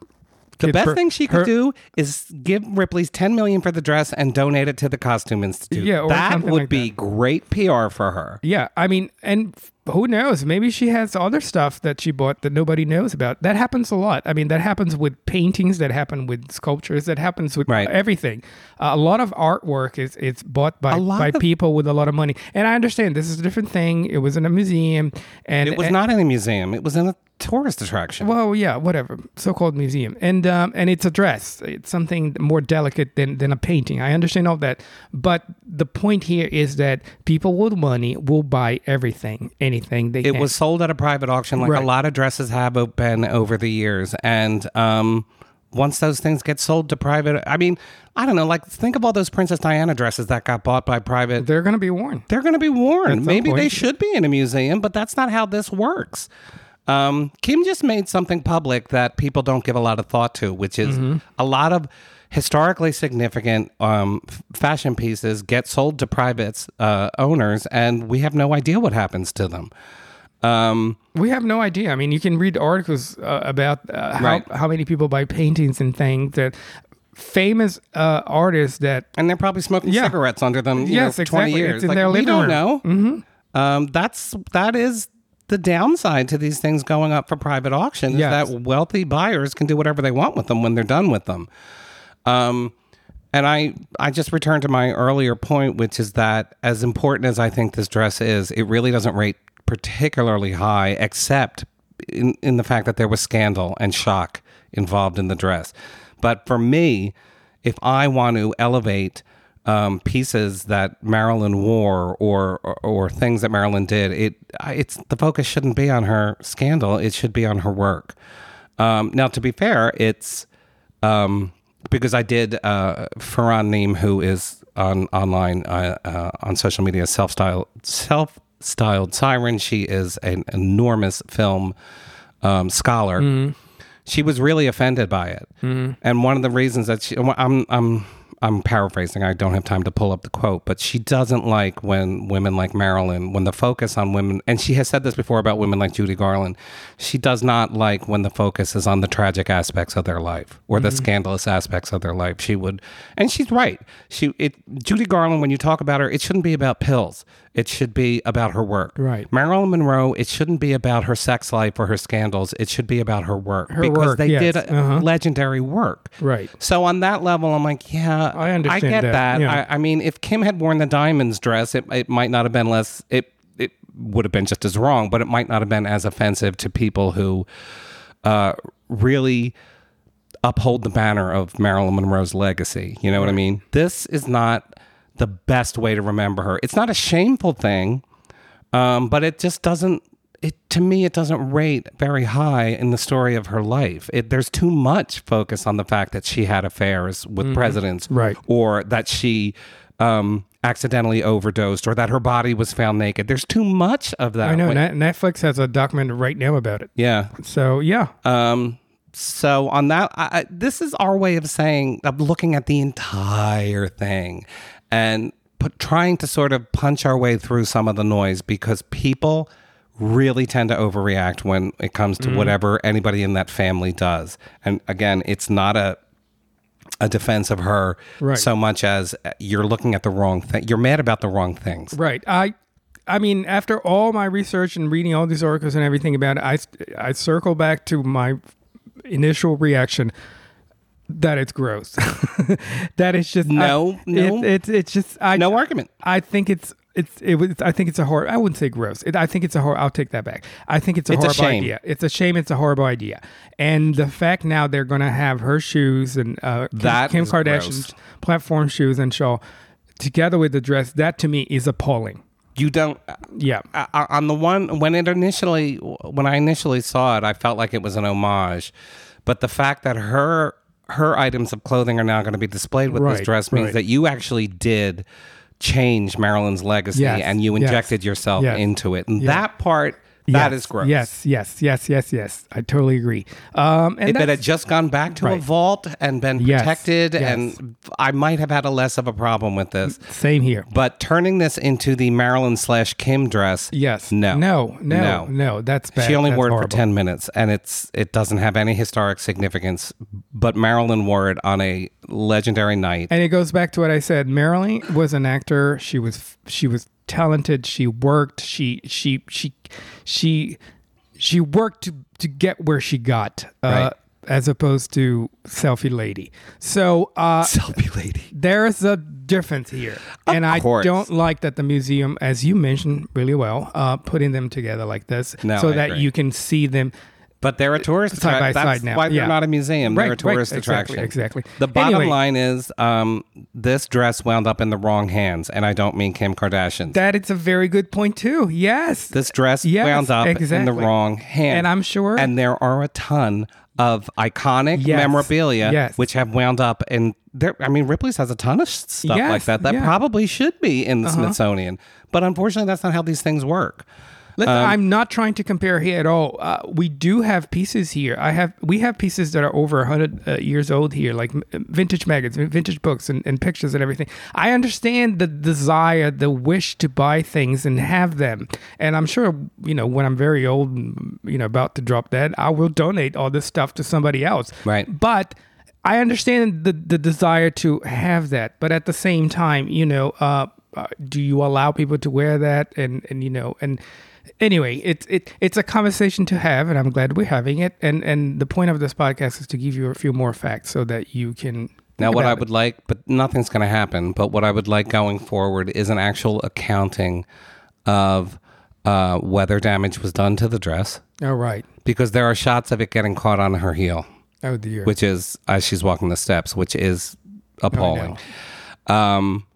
The best per- thing she could her- do is give Ripley's 10 million for the dress and donate it to the Costume Institute. Yeah, or that would like be great PR for her. Yeah, I mean, and f- who knows? Maybe she has other stuff that she bought that nobody knows about. That happens a lot. I mean, that happens with paintings. That happen with sculptures. That happens with Right. everything. Uh, a lot of artwork is it's bought by by of- people with a lot of money. And I understand this is a different thing. It was in a museum, and It was and- not in a museum. It was in a tourist attraction. Well, yeah, whatever, so-called museum, and um, and it's a dress. It's something more delicate than than a painting. I understand all that, but the point here is that people with money will buy everything, anything they it can. was sold at a private auction, like Right. a lot of dresses have been over the years. And um, once those things get sold to private, I mean, I don't know. Like, think of all those Princess Diana dresses that got bought by private. They're gonna be worn. They're going to be worn. Maybe they should be in a museum, but that's not how this works. Um, Kim just made something public that people don't give a lot of thought to, which is Mm-hmm. a lot of historically significant um, fashion pieces get sold to private uh, owners, and we have no idea what happens to them. Um, We have no idea. I mean, you can read articles uh, about uh, how Right. how many people buy paintings and things that famous uh, artists that and they're probably smoking Yeah. cigarettes under them. You Yes, know, for twenty years. It's in like, their we don't room. know. Mm-hmm. Um, that's that is the downside to these things going up for private auction. Is that wealthy buyers can do whatever they want with them when they're done with them. Um, and I I just returned to my earlier point, which is that as important as I think this dress is, it really doesn't rate particularly high, except in, in the fact that there was scandal and shock involved in the dress. But for me, if I want to elevate um, pieces that Marilyn wore or, or or things that Marilyn did, it it's the focus shouldn't be on her scandal. It should be on her work. Um, now, to be fair, it's um, because I did uh, Farran Nehme, who is on online uh, uh, on social media, self styled self styled siren. She is an enormous film um, scholar. She was really offended by it, and one of the reasons that she, I'm I'm I'm paraphrasing. I don't have time to pull up the quote, but she doesn't like when women like Marilyn, when the focus on women, and she has said this before about women like Judy Garland, she does not like when the focus is on the tragic aspects of their life or the mm-hmm. scandalous aspects of their life. She would, and she's right. She, it, Judy Garland, when you talk about her, it shouldn't be about pills. It should be about her work. Right. Marilyn Monroe, it shouldn't be about her sex life or her scandals. It should be about her work Her because work, they yes. did Uh-huh. legendary work. Right. So on that level, I'm like, yeah, I understand I get that, that. yeah. I, I mean, if Kim had worn the diamonds dress, it it might not have been less. It it would have been just as wrong, but it might not have been as offensive to people who uh, really uphold the banner of Marilyn Monroe's legacy. You know what I mean? This is not the best way to remember her. It's not a shameful thing, um, but it just doesn't. It to me, it doesn't rate very high in the story of her life. It, there's too much focus on the fact that she had affairs with presidents, Mm-hmm. Right. Or that she um, accidentally overdosed, or that her body was found naked. There's too much of that. I know Netflix has a documentary right now about it. yeah. So yeah, Um, so on that, I, I, this is our way of saying of looking at the entire thing and put, trying to sort of punch our way through some of the noise because people really tend to overreact when it comes to mm. whatever anybody in that family does. And again, it's not a a defense of her Right. so much as uh, you're looking at the wrong thing. You're mad about the wrong things. right. I, I mean, after all my research and reading all these articles and everything about it, I, I circle back to my initial reaction that it's gross. that it's just No, I, no. It, it's it's just I No argument. I think it's it's it was I think it's a horror. I wouldn't say gross. It, I think it's a horror. I'll take that back. I think it's a It's a horrible shame. idea. It's a shame. It's a horrible idea. And the fact now they're going to have her shoes and uh, That Kim Kardashian's gross. platform shoes and shawl together with the dress. That to me is appalling. You don't. Yeah. I- I- on the one when it initially when I initially saw it, I felt like it was an homage, but the fact that her her items of clothing are now going to be displayed with this dress means right. that you actually did change Marilyn's legacy Yes, and you yes, injected yourself yes, into it. And that part, that Yes, is gross. Yes, yes, yes, yes, yes. I totally agree. Um, and If it had just gone back to a vault and been Yes, protected, yes. and I might have had a less of a problem with this. same here. But turning this into the Marilyn slash Kim dress, Yes. no, No. No. No. No. That's bad. She only That's wore it for ten minutes, and it's it doesn't have any historic significance. But Marilyn wore it on a legendary night. And it goes back to what I said. Marilyn was an actor. She was she was talented. She worked. She she she she she worked to to get where she got. Uh, Right. As opposed to selfie lady. So uh, Selfie lady. there's a difference here, and I course. don't like that the museum, as you mentioned really well, uh, putting them together like this, No, so I that agree. you can see them. But they're a tourist Side by attraction. That's side now, why they're not a museum. They're a tourist right, exactly, attraction. exactly. The bottom Anyway. line is um, this dress wound up in the wrong hands, and I don't mean Kim Kardashian. That is a very good point too. Yes, this dress Yes, wound up in the wrong hand. And I'm sure- And there are a ton of iconic Yes, memorabilia yes. which have wound up in there. I mean, Ripley's has a ton of stuff like that that yeah. Uh-huh. probably should be in the Smithsonian. But unfortunately, that's not how these things work. Um, I'm not trying to compare here at all. Uh, we do have pieces here. I have we have pieces that are over 100 uh, years old here, like vintage magazines, vintage books, and, and pictures and everything. I understand the desire, the wish to buy things and have them, and I'm sure you know when I'm very old, and, you know, about to drop dead, I will donate all this stuff to somebody else. Right. But I understand the the desire to have that, but at the same time, you know, uh, uh, do you allow people to wear that? And and you know, and anyway, it's it it's a conversation to have, and I'm glad we're having it. And and the point of this podcast is to give you a few more facts so that you can. Now, what I about it. would like, but nothing's going to happen. But what I would like going forward is an actual accounting of uh, whether damage was done to the dress, All right. because there are shots of it getting caught on her heel, Oh dear. which is as she's walking the steps, which is appalling. Um,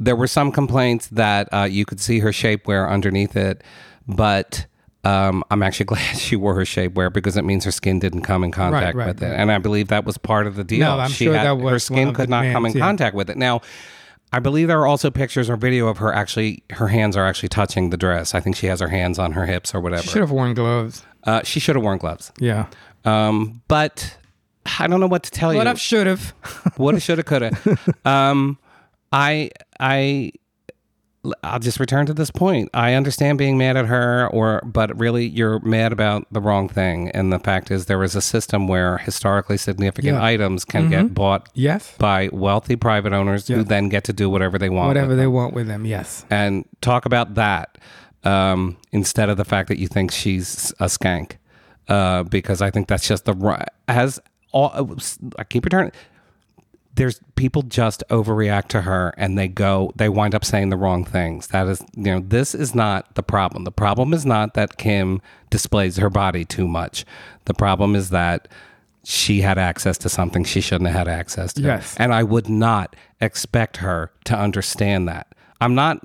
there were some complaints that uh, you could see her shapewear underneath it, but um, I'm actually glad she wore her shapewear because it means her skin didn't come in contact right, with it, right. and I believe that was part of the deal. No, I'm she sure had, that was her skin could not come in yeah. contact with it. Now, I believe there are also pictures or video of her actually. Her hands are actually touching the dress. I think she has her hands on her hips or whatever. She should have worn gloves. Uh, she should have worn gloves. Yeah. Um, but I don't know what to tell What you. What up? Should have. Woulda, shoulda, coulda. um, I, I, I'll just return to this point. I understand being mad at her, or but really, you're mad about the wrong thing. And the fact is, there is a system where historically significant Yeah. items can get bought Yes. by wealthy private owners who then get to do whatever they want. with Whatever them. they want with them. Yes. and talk about that um, instead of the fact that you think she's a skank, uh, because I think that's just the right. As all, I keep returning. There's people just overreact to her and they go, they wind up saying the wrong things. That is, you know, this is not the problem. The problem is not that Kim displays her body too much. The problem is that she had access to something she shouldn't have had access to. Yes. And I would not expect her to understand that. I'm not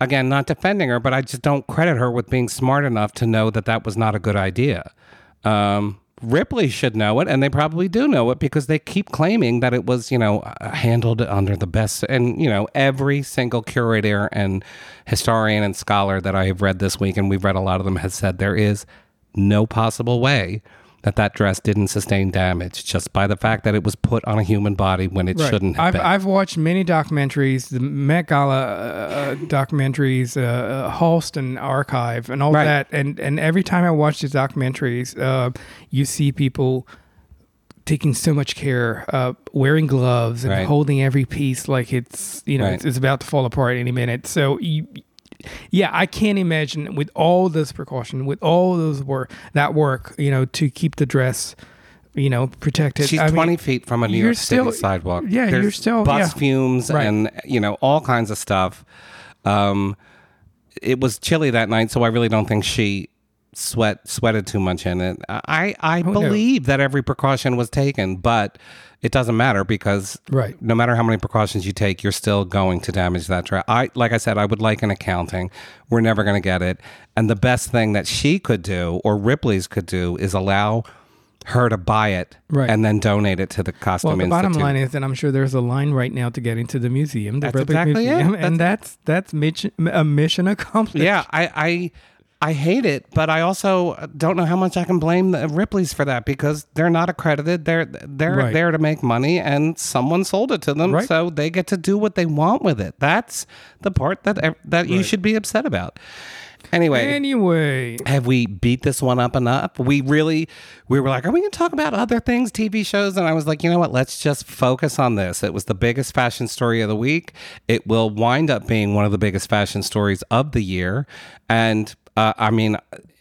again, not defending her, but I just don't credit her with being smart enough to know that that was not a good idea. Um, Ripley should know it, and they probably do know it because they keep claiming that it was, you know, uh, handled under the best. And, you know, every single curator and historian and scholar that I have read this week, and we've read a lot of them, has said there is no possible way that that dress didn't sustain damage just by the fact that it was put on a human body when it shouldn't have I've, been. I've watched many documentaries, the Met Gala uh, documentaries, uh, uh, Halston Archive, and all Right. that. And and every time I watch these documentaries, uh, you see people taking so much care, uh, wearing gloves and Right. holding every piece like it's you know Right. it's, it's about to fall apart any minute. So you. Yeah, I can't imagine with all this precaution, with all those work, that work, you know, to keep the dress, you know, protected. She's I mean, 20 feet from a New York City sidewalk. yeah, There's you're still- bus yeah. fumes Right. and you know all kinds of stuff. Um, it was chilly that night, so I really don't think she sweat sweated too much in it. I I Oh, no. believe that every precaution was taken, but it doesn't matter because Right. no matter how many precautions you take, you're still going to damage that dress. I like I said, I would like an accounting. We're never going to get it, and the best thing that she could do or Ripley's could do is allow her to buy it Right. and then donate it to the costume Well, the institute. bottom line is that I'm sure there's a line right now to get into the museum, the That's Ripley exactly it. Museum, and that's that's mission, a mission accomplished. yeah, I, I I hate it, but I also don't know how much I can blame the Ripley's for that because they're not accredited. They're they're Right. there to make money, and someone sold it to them, Right. so they get to do what they want with it. That's the part that that you should be upset about. Anyway, Anyway, have we beat this one up enough? We really, we were like, are we going to talk about other things, TV shows? And I was like, you know what? Let's just focus on this. It was the biggest fashion story of the week. It will wind up being one of the biggest fashion stories of the year. And uh, I mean,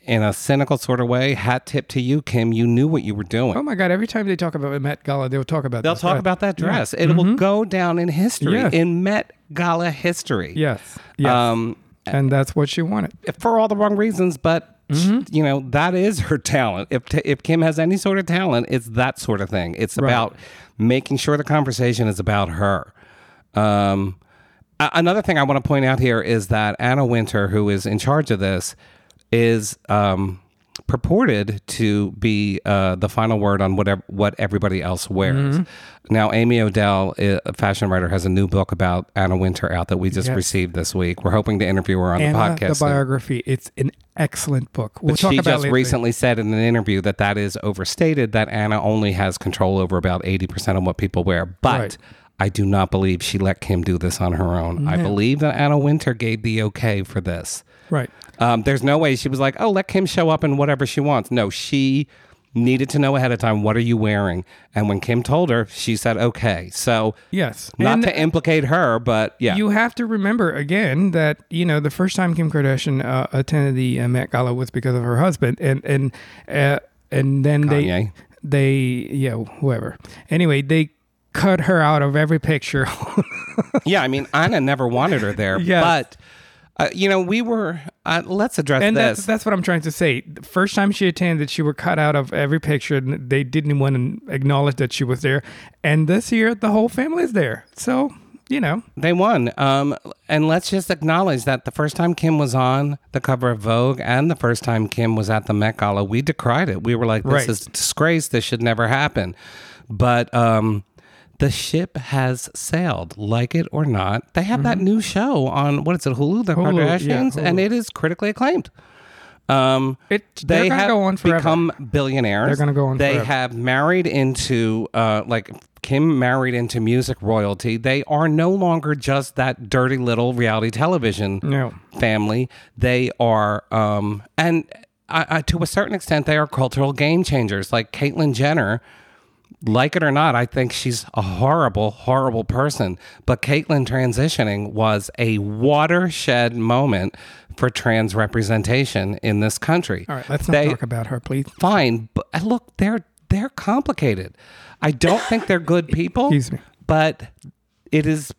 in a cynical sort of way, hat tip to you, Kim. You knew what you were doing. oh my God! Every time they talk about Met Gala, they'll talk about They'll this, talk about that dress. It will go down in history, Yes. in Met Gala history. Yes, yes, Um, and that's what she wanted. for all the wrong reasons, but Mm-hmm. you know that is her talent. If if Kim has any sort of talent, it's that sort of thing. It's Right. about making sure the conversation is about her. Um, another thing I want to point out here is that Anna Wintour, who is in charge of this, is um, purported to be uh, the final word on whatever what everybody else wears. Mm-hmm. Now, Amy Odell, a fashion writer, has a new book about Anna Wintour out that we just Yes. received this week. We're hoping to interview her on Anna, the podcast. the soon. biography. It's an excellent book. We'll But she just recently said in an interview that that is overstated, that Anna only has control over about 80% of what people wear. But Right. I do not believe she let Kim do this on her own. I believe that Anna Wintour gave the okay for this. Right. Um, there's no way she was like, oh, let Kim show up in whatever she wants. No, she needed to know ahead of time, what are you wearing? And when Kim told her, she said, okay. So, Yes. not And to implicate her, but yeah. You have to remember again that you know the first time Kim Kardashian uh, attended the uh, Met Gala was because of her husband, and and uh, and then Kanye. they they yeah whoever. Anyway, they cut her out of every picture. yeah, I mean, Anna never wanted her there, Yes. but. Uh, you know, we were. Uh, let's address and this. that's that's what I'm trying to say. The first time she attended, she were cut out of every picture. and They didn't want to acknowledge that she was there. And this year, the whole family is there. So you know, They won. Um, and let's just acknowledge that the first time Kim was on the cover of Vogue and the first time Kim was at the Met Gala, we decried it. We were like, this Right. is a disgrace. This should never happen. But um, the ship has sailed, like it or not. They have that new show on, what is it, Hulu, The Mm-hmm. Hulu, yeah, Kardashians? and it is critically acclaimed. Um, it they have go on forever. become billionaires. They're gonna go on They forever. have married into uh, like Kim married into music royalty. They are no longer just that dirty little reality television No. family. They are, um, and I, I, to a certain extent, they are cultural game changers. Like Caitlyn Jenner. Like it or not, I think she's a horrible, horrible person. But Caitlyn transitioning was a watershed moment for trans representation in this country. All right, let's not They- talk about her, please. fine, but uh, look, they're they're complicated. I don't think they're good people. Excuse me. But it is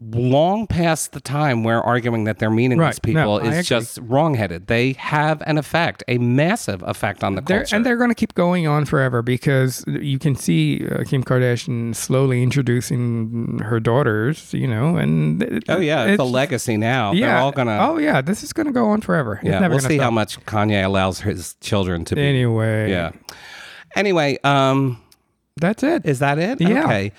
long past the time where arguing that they're meaningless Right. People agree. is just wrongheaded. They have an effect, a massive effect on the They're, culture. and they're going to keep going on forever because you can see uh, Kim Kardashian slowly introducing her daughters, you know, and it- oh yeah, it's, a legacy now. Yeah. They're all gonna. Oh yeah, this is going to go on forever. yeah, it's never we'll see stop. how much Kanye allows his children to be. Anyway, Yeah. Anyway, um, that's it. Is that it? Yeah. Okay.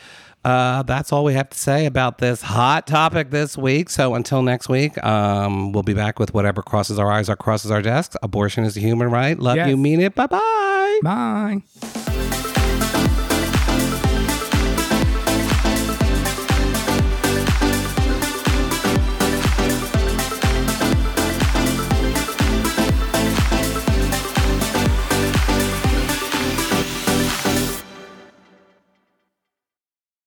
Uh, that's all we have to say about this hot topic this week. So until next week, um, we'll be back with whatever crosses our eyes or crosses our desks. Abortion is a human right. Love Yes. you, mean it. Bye bye. Bye.